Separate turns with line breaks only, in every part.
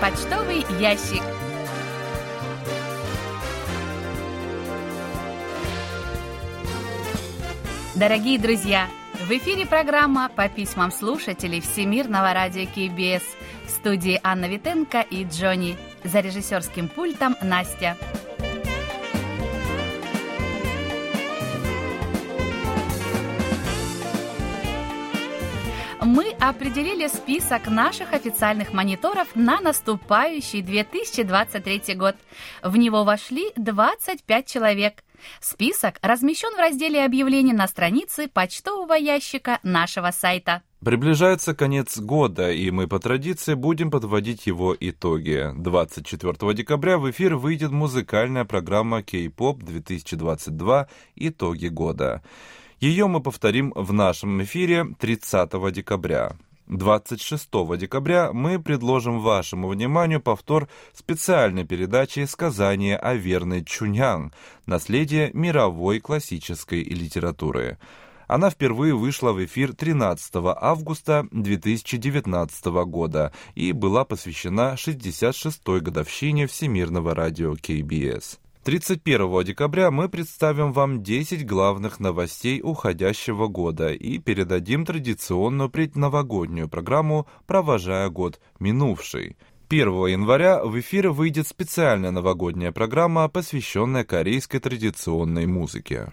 Почтовый ящик. Дорогие друзья, в эфире программа по письмам слушателей Всемирного радио КБС. В студии Анна Витенко и Джонни. За режиссерским пультом Настя. Мы определили список наших официальных мониторов на наступающий 2023 год. В него вошли 25 человек. Список размещен в разделе объявлений на странице почтового ящика нашего сайта.
Приближается конец года, и мы по традиции будем подводить его итоги. 24 декабря в эфир выйдет музыкальная программа K-pop 2022 «Итоги года». Ее мы повторим в нашем эфире 30 декабря. 26 декабря мы предложим вашему вниманию повтор специальной передачи «Сказание о верной Чуньян. Наследие мировой классической литературы». Она впервые вышла в эфир 13 августа 2019 года и была посвящена 66-й годовщине Всемирного радио КБС. 31 декабря мы представим вам 10 главных новостей уходящего года и передадим традиционную предновогоднюю программу «Провожая год минувший». 1 января в эфир выйдет специальная новогодняя программа, посвященная корейской традиционной музыке.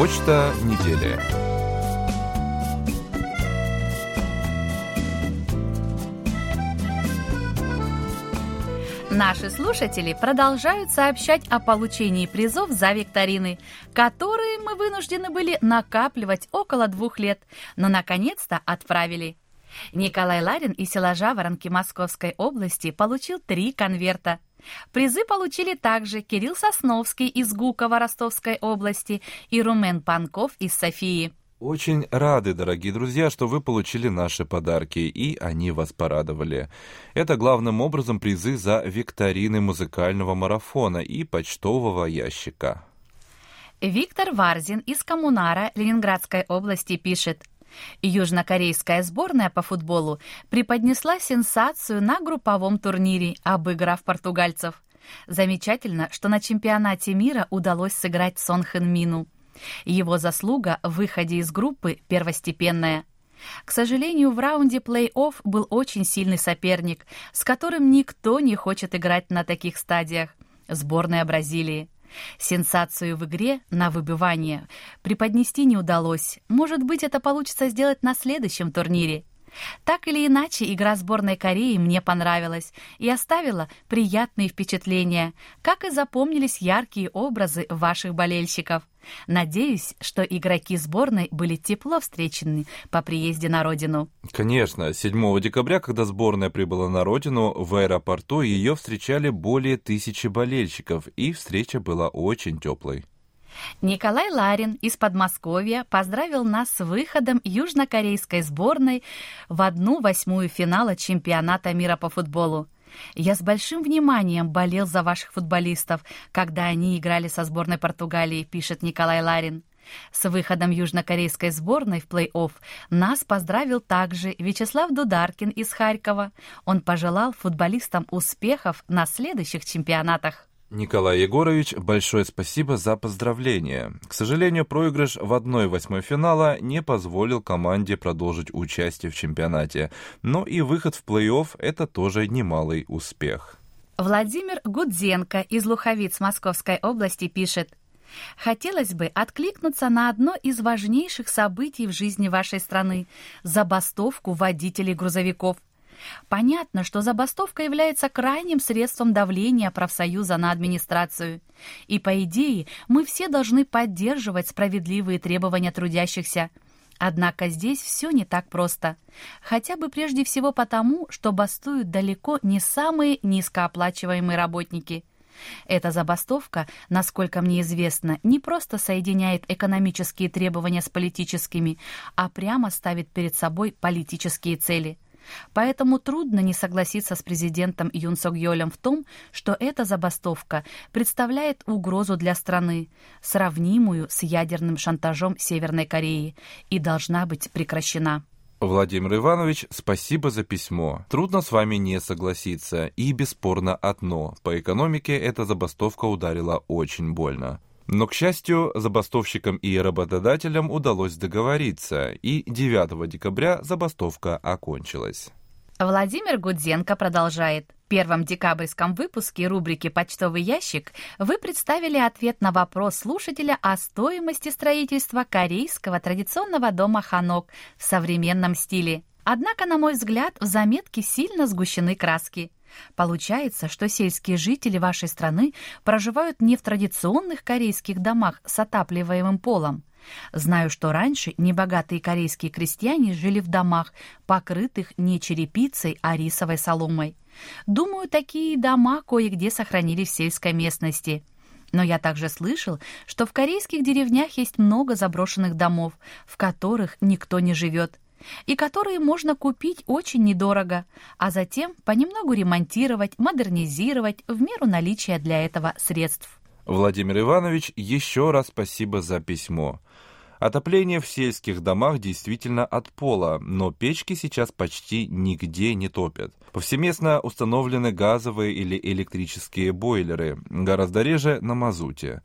Почта недели.
Наши слушатели продолжают сообщать о получении призов за викторины, которые мы вынуждены были накапливать около двух лет, но наконец-то отправили. Николай Ларин из села Жаворонки Московской области получил три конверта – Призы получили также Кирилл Сосновский из Гукова Ростовской области и Румен Панков из Софии.
Очень рады, дорогие друзья, что вы получили наши подарки, и они вас порадовали. Это главным образом призы за викторины музыкального марафона и почтового ящика.
Виктор Варзин из Коммунара Ленинградской области пишет. Южнокорейская сборная по футболу преподнесла сенсацию на групповом турнире, обыграв португальцев. Замечательно, что на чемпионате мира удалось сыграть Сон Хэн Мину. Его заслуга в выходе из группы первостепенная. К сожалению, в раунде плей-офф был очень сильный соперник, с которым никто не хочет играть на таких стадиях – сборная Бразилии. Сенсацию в игре на выбивание преподнести не удалось. Может быть, это получится сделать на следующем турнире. Так или иначе, игра сборной Кореи мне понравилась и оставила приятные впечатления, как и запомнились яркие образы ваших болельщиков. Надеюсь, что игроки сборной были тепло встречены по приезде на родину.
Конечно, 7 декабря, когда сборная прибыла на родину, в аэропорту ее встречали более тысячи болельщиков, и встреча была очень теплой.
Николай Ларин из Подмосковья поздравил нас с выходом южнокорейской сборной в одну восьмую финала чемпионата мира по футболу. Я с большим вниманием болел за ваших футболистов, когда они играли со сборной Португалии, пишет Николай Ларин. С выходом южнокорейской сборной в плей-офф нас поздравил также Вячеслав Дударкин из Харькова. Он пожелал футболистам успехов на следующих чемпионатах.
Николай Егорович, большое спасибо за поздравление. К сожалению, проигрыш в 1-8 финала не позволил команде продолжить участие в чемпионате, но и выход в плей-офф – это тоже немалый успех.
Владимир Гудзенко из Луховиц Московской области пишет, Хотелось бы откликнуться на одно из важнейших событий в жизни вашей страны – забастовку водителей грузовиков – Понятно, что забастовка является крайним средством давления профсоюза на администрацию. И, по идее, мы все должны поддерживать справедливые требования трудящихся. Однако здесь все не так просто. Хотя бы прежде всего потому, что бастуют далеко не самые низкооплачиваемые работники. Эта забастовка, насколько мне известно, не просто соединяет экономические требования с политическими, а прямо ставит перед собой политические цели – Поэтому трудно не согласиться с президентом Юн Сок Йолем в том, что эта забастовка представляет угрозу для страны, сравнимую с ядерным шантажом Северной Кореи, и должна быть прекращена.
Владимир Иванович, спасибо за письмо. Трудно с вами не согласиться, и бесспорно одно. По экономике эта забастовка ударила очень больно. Но, к счастью, забастовщикам и работодателям удалось договориться, и 9 декабря забастовка окончилась.
Владимир Гудзенко продолжает. В первом декабрьском выпуске рубрики «Почтовый ящик» вы представили ответ на вопрос слушателя о стоимости строительства корейского традиционного дома «Ханок» в современном стиле. Однако, на мой взгляд, в заметке сильно сгущены краски. Получается, что сельские жители вашей страны проживают не в традиционных корейских домах с отапливаемым полом. Знаю, что раньше небогатые корейские крестьяне жили в домах, покрытых не черепицей, а рисовой соломой. Думаю, такие дома кое-где сохранились в сельской местности. Но я также слышал, что в корейских деревнях есть много заброшенных домов, в которых никто не живет и которые можно купить очень недорого, а затем понемногу ремонтировать, модернизировать в меру наличия для этого средств.
Владимир Иванович, еще раз спасибо за письмо. Отопление в сельских домах действительно от пола, но печки сейчас почти нигде не топят. Повсеместно установлены газовые или электрические бойлеры, гораздо реже на мазуте.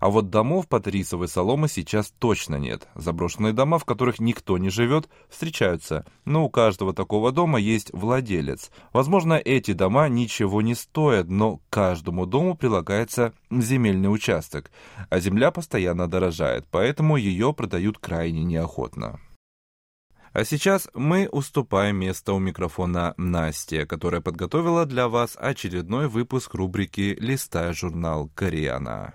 А вот домов под рисовой соломы сейчас точно нет. Заброшенные дома, в которых никто не живет, встречаются, но у каждого такого дома есть владелец. Возможно, эти дома ничего не стоят, но каждому дому прилагается земельный участок, а земля постоянно дорожает, поэтому ее продают крайне неохотно. А сейчас мы уступаем место у микрофона Насте, которая подготовила для вас очередной выпуск рубрики «Листая журнал Кореяна».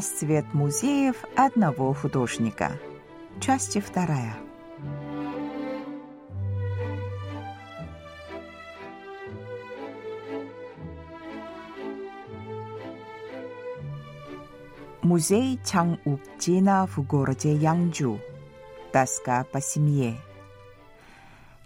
Расцвет музеев одного художника. Часть вторая. Музей Чангукджина в городе Янджу. Тоска по семье.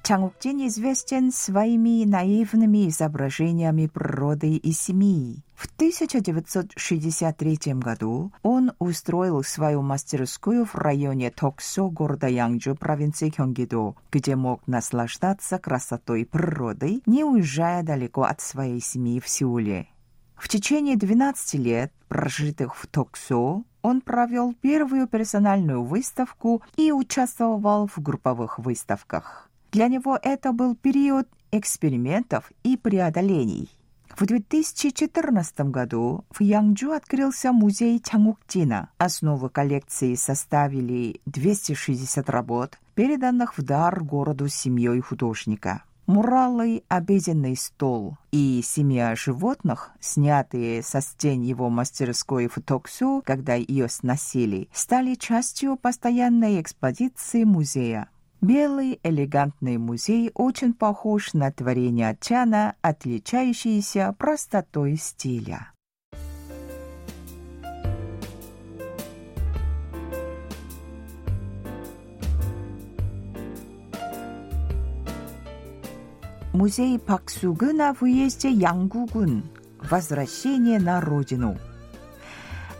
Чангукджин известен своими наивными изображениями природы и семьи. В 1963 году он устроил свою мастерскую в районе Токсо города Янджу, провинции Гyeonggi-do, где мог наслаждаться красотой природы, не уезжая далеко от своей семьи в Сеуле. В течение 12 лет, прожитых в Токсо, он провел первую персональную выставку и участвовал в групповых выставках. Для него это был период экспериментов и преодолений. В 2014 году в Янджу открылся музей Чангукджина. Основу коллекции составили 260 работ, переданных в дар городу семьей художника. Муралы «Обеденный стол» и «Семья животных», снятые со стен его мастерской в Токсу, когда ее сносили, стали частью постоянной экспозиции музея. Белый элегантный музей очень похож на творение Чана, отличающееся простотой стиля. Музей Паксугына в уезде Янгугун. Возвращение на родину.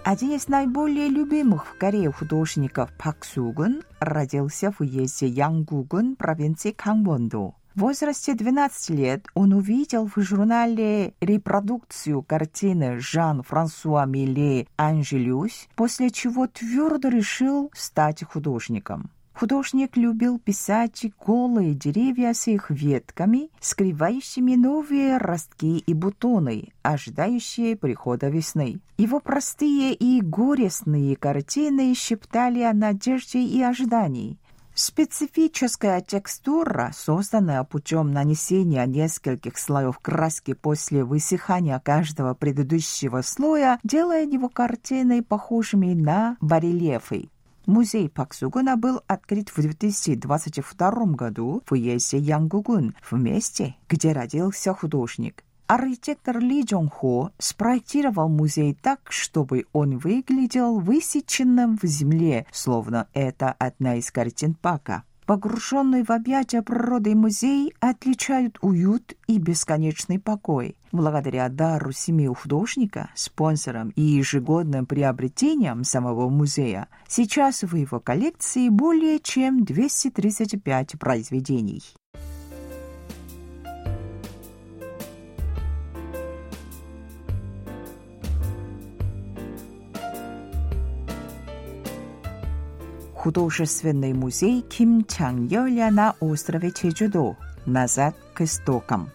Один из наиболее любимых в Корее художников Пак Сугун родился в уезде Янгугун провинции Кангвондо. В возрасте 12 лет он увидел в журнале репродукцию картины Жан-Франсуа Миле «Анжелюс», после чего твердо решил стать художником. Художник любил писать голые деревья с их ветками, скрывающими новые ростки и бутоны, ожидающие прихода весны. Его простые и горестные картины шептали о надежде и ожидании. Специфическая текстура, созданная путем нанесения нескольких слоев краски после высыхания каждого предыдущего слоя, делает его картины похожими на барельефы. Музей Паксугуна был открыт в 2022 году в уезде Янгугун, в месте, где родился художник. Архитектор Ли Джон Хо спроектировал музей так, чтобы он выглядел высеченным в земле, словно это одна из картин Пака. Погруженный в объятия природы музей отличают уют и бесконечный покой. Благодаря дару семьи художника, спонсорам и ежегодным приобретениям самого музея, сейчас в его коллекции более чем 235 произведений. Художественный музей Ким Чангёля на острове Чеджудо «Назад к истокам».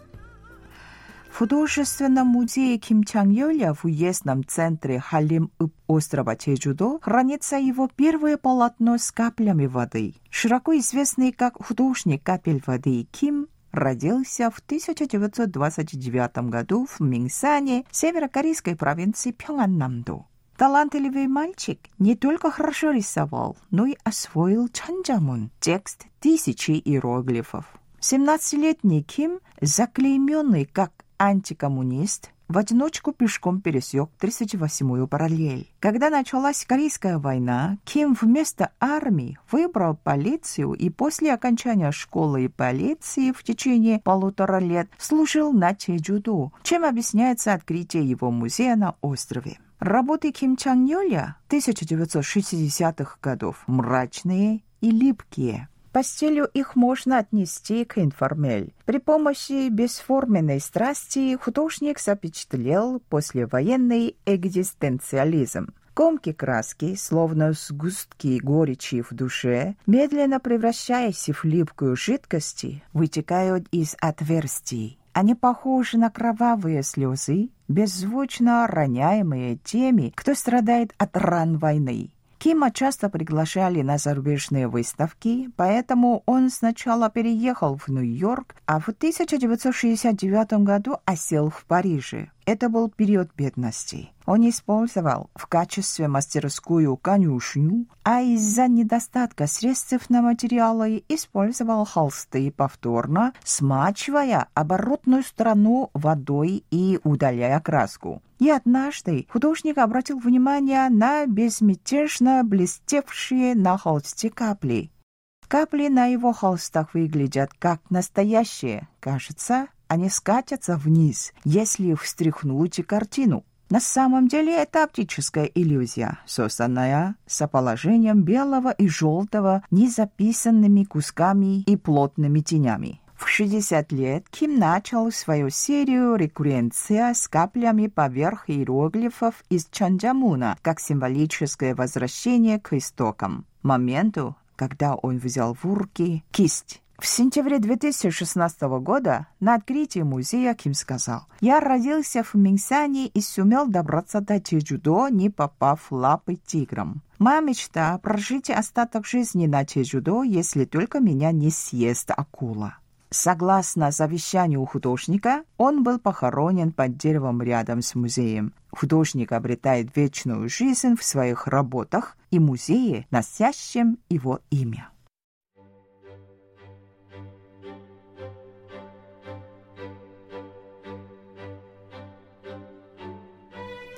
В художественном музее Ким Чангёля в уездном центре Халим-Ып острова Чеджудо хранится его первое полотно с каплями воды. Широко известный как художник капель воды Ким родился в 1929 году в Минсане, северокорейской провинции Пхёнганнамдо. Талантливый мальчик не только хорошо рисовал, но и освоил чанджамун, текст тысячи иероглифов. 17-летний Ким, заклейменный как антикоммунист, в одиночку пешком пересек 38-ю параллель. Когда началась Корейская война, Ким вместо армии выбрал полицию и после окончания школы и полиции в течение полутора лет служил на Чеджуду, чем объясняется открытие его музея на острове. Работы Ким Чан Йоля 1960-х годов мрачные и липкие. По стилю их можно отнести к информель. При помощи бесформенной страсти художник запечатлел послевоенный экзистенциализм. Комки краски, словно сгустки горечи в душе, медленно превращаясь в липкую жидкость, вытекают из отверстий. Они похожи на кровавые слезы, беззвучно роняемые теми, кто страдает от ран войны. Кима часто приглашали на зарубежные выставки, поэтому он сначала переехал в Нью-Йорк, а в 1969 году осел в Париже. Это был период бедности. Он использовал в качестве мастерскую конюшню, а из-за недостатка средств на материалы использовал холсты повторно, смачивая оборотную сторону водой и удаляя краску. И однажды художник обратил внимание на безмятежно блестевшие на холсте капли. Капли на его холстах выглядят как настоящие. Кажется, они скатятся вниз, если встряхнуть картину. На самом деле это оптическая иллюзия, созданная соположением белого и желтого незаписанными кусками и плотными тенями. В 60 лет Ким начал свою серию рекурренция с каплями поверх иероглифов из Чанджамуна как символическое возвращение к истокам. Моменту, когда он взял в руки кисть в сентябре 2016 года на открытии музея Ким сказал, «Я родился в Минсане и сумел добраться до Чеджудо, не попав в лапы тиграм. Моя мечта – прожить остаток жизни на Чеджудо, если только меня не съест акула». Согласно завещанию художника, он был похоронен под деревом рядом с музеем. Художник обретает вечную жизнь в своих работах и музее, носящем его имя.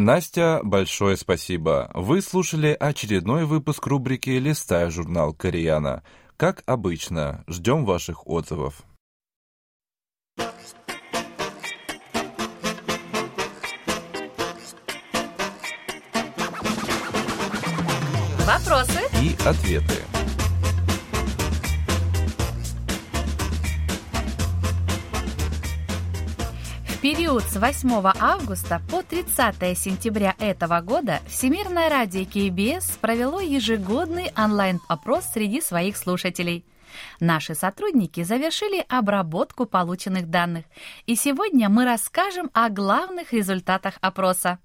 Настя, большое спасибо. Вы слушали очередной выпуск рубрики «Листая журнал Кореяна». Как обычно, ждем ваших отзывов.
Вопросы
и ответы.
Период с 8 августа по 30 сентября этого года Всемирное радио КБС провело ежегодный онлайн-опрос среди своих слушателей. Наши сотрудники завершили обработку полученных данных, и сегодня мы расскажем о главных результатах опроса.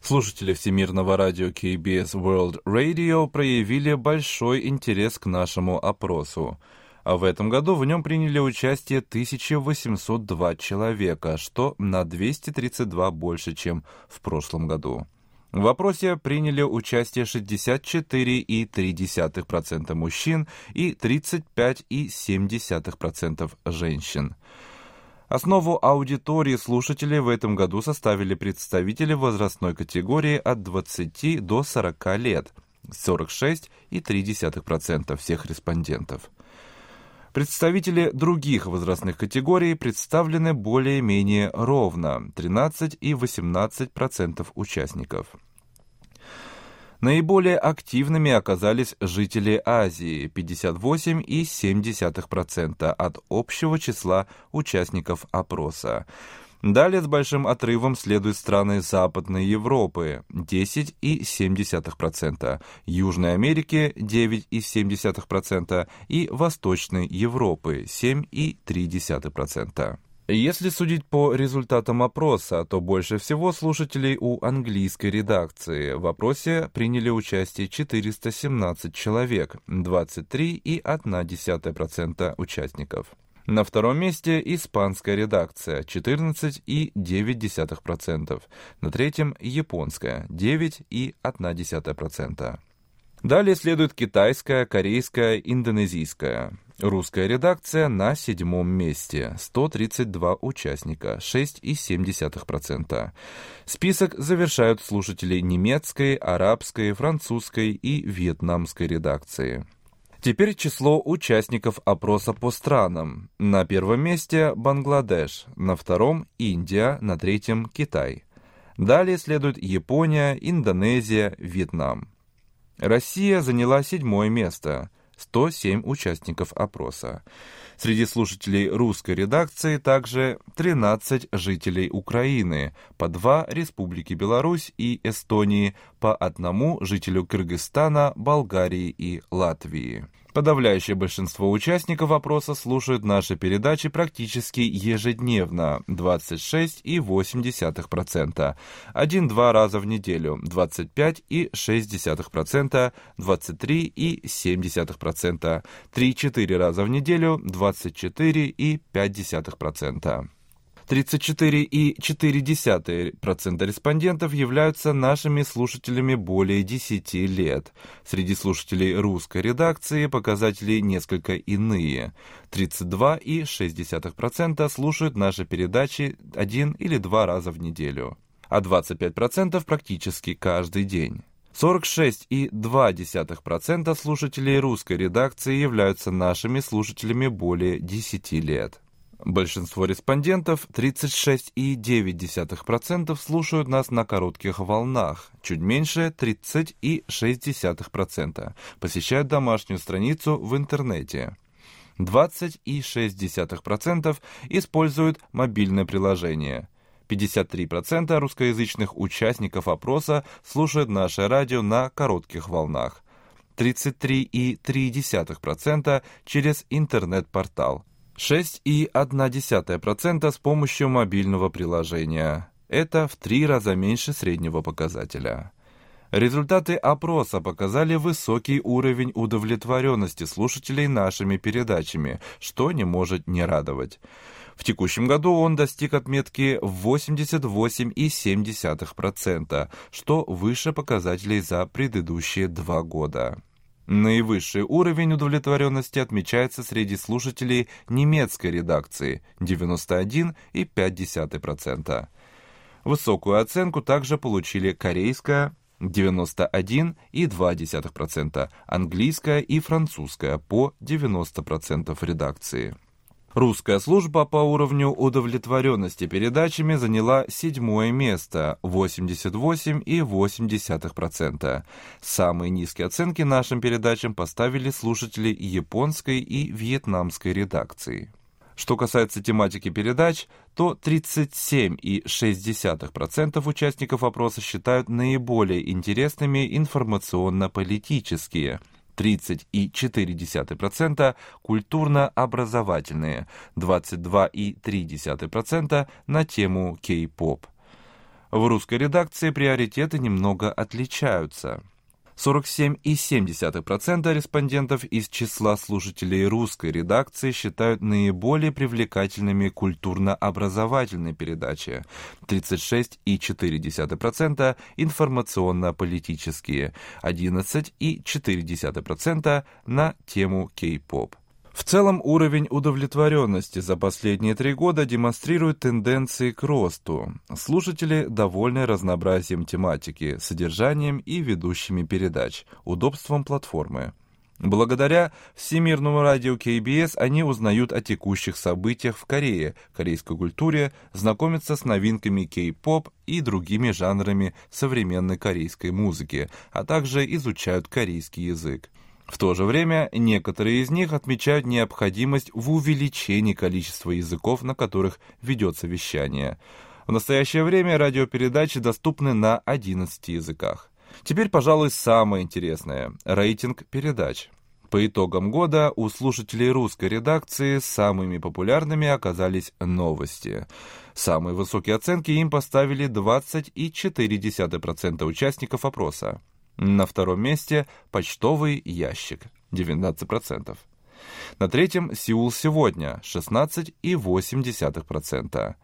Слушатели Всемирного радио KBS World Radio проявили большой интерес к нашему опросу а в этом году в нем приняли участие 1802 человека, что на 232 больше, чем в прошлом году. В опросе приняли участие 64,3% мужчин и 35,7% женщин. Основу аудитории слушателей в этом году составили представители возрастной категории от 20 до 40 лет, 46,3% всех респондентов. Представители других возрастных категорий представлены более-менее ровно – 13 и 18% участников. Наиболее активными оказались жители Азии – 58,7% от общего числа участников опроса. Далее с большим отрывом следуют страны Западной Европы – 10,7%, Южной Америки – 9,7% и Восточной Европы – 7,3%. Если судить по результатам опроса, то больше всего слушателей у английской редакции. В опросе приняли участие 417 человек, 23,1% участников. На втором месте испанская редакция 14,9%. На третьем японская 9,1%. Далее следует китайская, корейская, индонезийская. Русская редакция на седьмом месте, 132 участника, 6,7%. Список завершают слушатели немецкой, арабской, французской и вьетнамской редакции. Теперь число участников опроса по странам. На первом месте Бангладеш, на втором Индия, на третьем Китай. Далее следует Япония, Индонезия, Вьетнам. Россия заняла седьмое место, 107 участников опроса. Среди слушателей русской редакции также 13 жителей Украины, по два Республики Беларусь и Эстонии, по одному жителю Кыргызстана, Болгарии и Латвии. Подавляющее большинство участников опроса слушают наши передачи практически ежедневно – 26,8%, один-два раза в неделю – 25,6%, 23,7%, три-четыре раза в неделю – 24,5%. 34,4% респондентов являются нашими слушателями более 10 лет. Среди слушателей русской редакции показатели несколько иные. 32,6% слушают наши передачи один или два раза в неделю, а 25% практически каждый день. 46,2% слушателей русской редакции являются нашими слушателями более 10 лет. Большинство респондентов, 36,9%, слушают нас на коротких волнах, чуть меньше 30,6% посещают домашнюю страницу в интернете. 20,6% используют мобильное приложение. 53% русскоязычных участников опроса слушают наше радио на коротких волнах. 33,3% через интернет-портал. 6,1% с помощью мобильного приложения. Это в три раза меньше среднего показателя. Результаты опроса показали высокий уровень удовлетворенности слушателей нашими передачами, что не может не радовать. В текущем году он достиг отметки 88,7%, что выше показателей за предыдущие два года. Наивысший уровень удовлетворенности отмечается среди слушателей немецкой редакции – 91,5%. Высокую оценку также получили корейская 91,2%, английская и французская по 90% редакции. Русская служба по уровню удовлетворенности передачами заняла седьмое место – 88,8%. Самые низкие оценки нашим передачам поставили слушатели японской и вьетнамской редакции. Что касается тематики передач, то 37,6% участников опроса считают наиболее интересными информационно-политические – 30,4% культурно-образовательные, 22,3% на тему кей-поп. В русской редакции приоритеты немного отличаются. 47,7% респондентов из числа слушателей русской редакции считают наиболее привлекательными культурно-образовательные передачи, 36,4% информационно-политические, 11,4% на тему кей-поп. В целом уровень удовлетворенности за последние три года демонстрирует тенденции к росту. Слушатели довольны разнообразием тематики, содержанием и ведущими передач, удобством платформы. Благодаря Всемирному радио КБС они узнают о текущих событиях в Корее, корейской культуре, знакомятся с новинками кей-поп и другими жанрами современной корейской музыки, а также изучают корейский язык. В то же время некоторые из них отмечают необходимость в увеличении количества языков, на которых ведется вещание. В настоящее время радиопередачи доступны на 11 языках. Теперь, пожалуй, самое интересное – рейтинг передач. По итогам года у слушателей русской редакции самыми популярными оказались новости. Самые высокие оценки им поставили 20,4% участников опроса. На втором месте почтовый ящик 19%. На третьем Сеул сегодня 16,8%.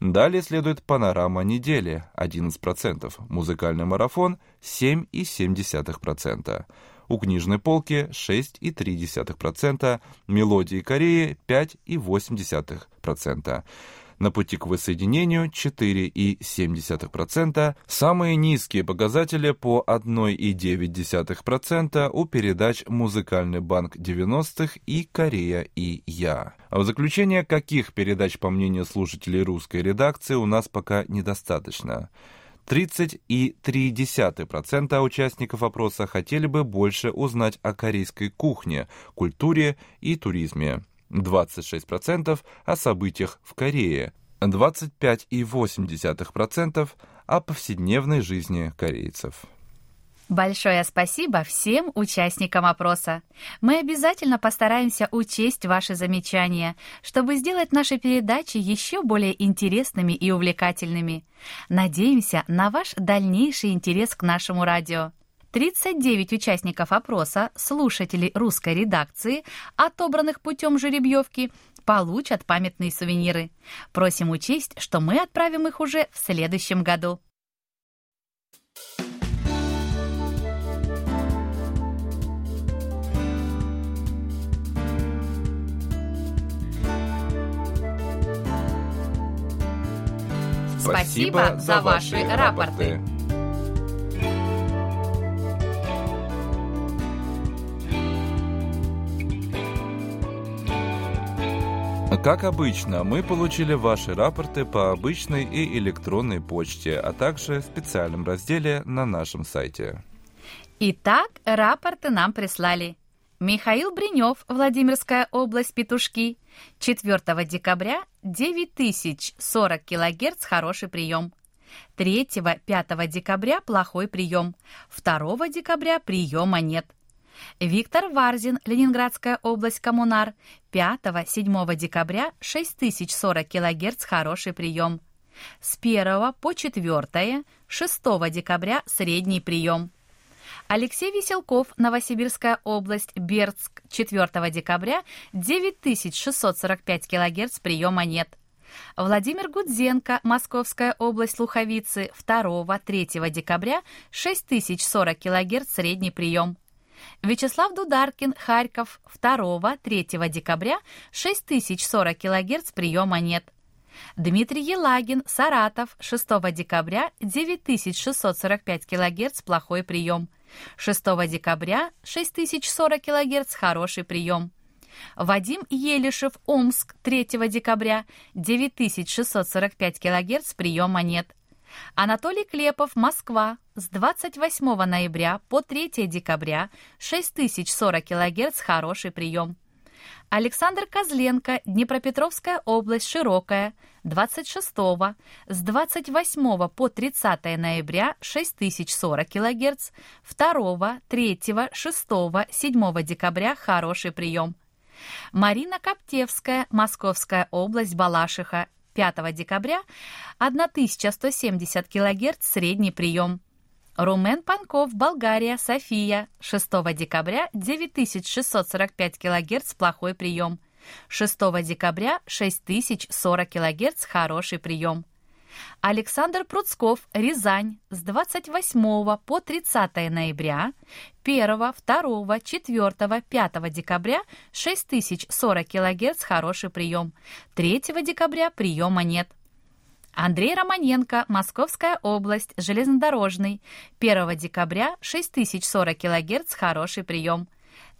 Далее следует панорама недели 11%, музыкальный марафон 7,7%. У книжной полки 6,3%, мелодии Кореи 5,8% на пути к воссоединению 4,7%, самые низкие показатели по 1,9% у передач «Музыкальный банк 90-х» и «Корея и я». А в заключение, каких передач, по мнению слушателей русской редакции, у нас пока недостаточно? 30,3% участников опроса хотели бы больше узнать о корейской кухне, культуре и туризме. 26% о событиях в Корее, 25,8% о повседневной жизни корейцев.
Большое спасибо всем участникам опроса. Мы обязательно постараемся учесть ваши замечания, чтобы сделать наши передачи еще более интересными и увлекательными. Надеемся на ваш дальнейший интерес к нашему радио. 39 участников опроса, слушателей русской редакции, отобранных путем жеребьевки, получат памятные сувениры. Просим учесть, что мы отправим их уже в следующем году. Спасибо за ваши рапорты.
Как обычно, мы получили ваши рапорты по обычной и электронной почте, а также в специальном разделе на нашем сайте.
Итак, рапорты нам прислали. Михаил Бринев, Владимирская область, Петушки. 4 декабря 9040 килогерц хороший прием. 3-5 декабря плохой прием. 2 декабря приема нет. Виктор Варзин, Ленинградская область, Коммунар. 5-7 декабря 6040 кГц хороший прием. С 1 по 4 6 декабря средний прием. Алексей Веселков, Новосибирская область, Бердск, 4 декабря, 9645 кГц приема нет. Владимир Гудзенко, Московская область, Луховицы, 2-3 декабря, 6040 кГц средний прием. Вячеслав Дударкин, Харьков, 2-3 декабря, 6040 кГц приема нет. Дмитрий Елагин, Саратов, 6 декабря, 9645 кГц плохой прием. 6 декабря, 6040 кГц хороший прием. Вадим Елишев, Омск, 3 декабря, 9645 кГц приема нет. Анатолий Клепов, Москва, с 28 ноября по 3 декабря, 6040 кГц хороший прием. Александр Козленко, Днепропетровская область, Широкая, 26 с 28 по 30 ноября 6040 кГц, 2, 3, 6, 7 декабря хороший прием. Марина Коптевская, Московская область, Балашиха, 5 декабря 1170 кГц средний прием. Румен Панков, Болгария, София, 6 декабря 9645 кГц плохой прием. 6 декабря 6040 кГц хороший прием. Александр Пруцков, Рязань, с 28 по 30 ноября, 1, 2, 4, 5 декабря 6040 кГц хороший прием, 3 декабря приема нет. Андрей Романенко, Московская область, железнодорожный, 1 декабря 6040 кГц хороший прием,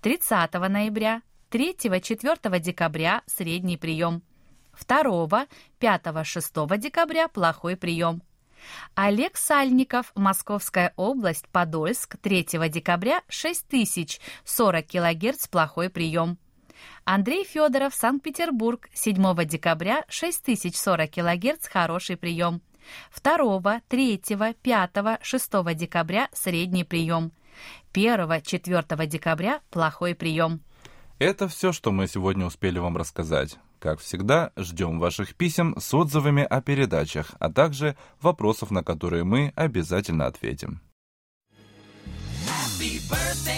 30 ноября, 3-4 декабря средний прием, 2, 5, 6 декабря плохой прием. Олег Сальников, Московская область, Подольск, 3 декабря 6040 кГц плохой прием. Андрей Федоров, Санкт-Петербург, 7 декабря 6040 кГц хороший прием. 2, 3, 5, 6 декабря средний прием. 1, 4 декабря плохой прием.
Это все, что мы сегодня успели вам рассказать. Как всегда, ждем ваших писем с отзывами о передачах, а также вопросов, на которые мы обязательно ответим. Happy birthday.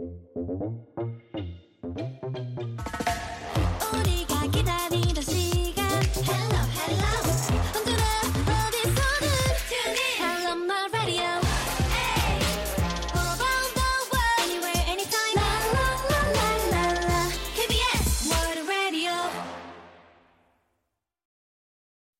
Thank you.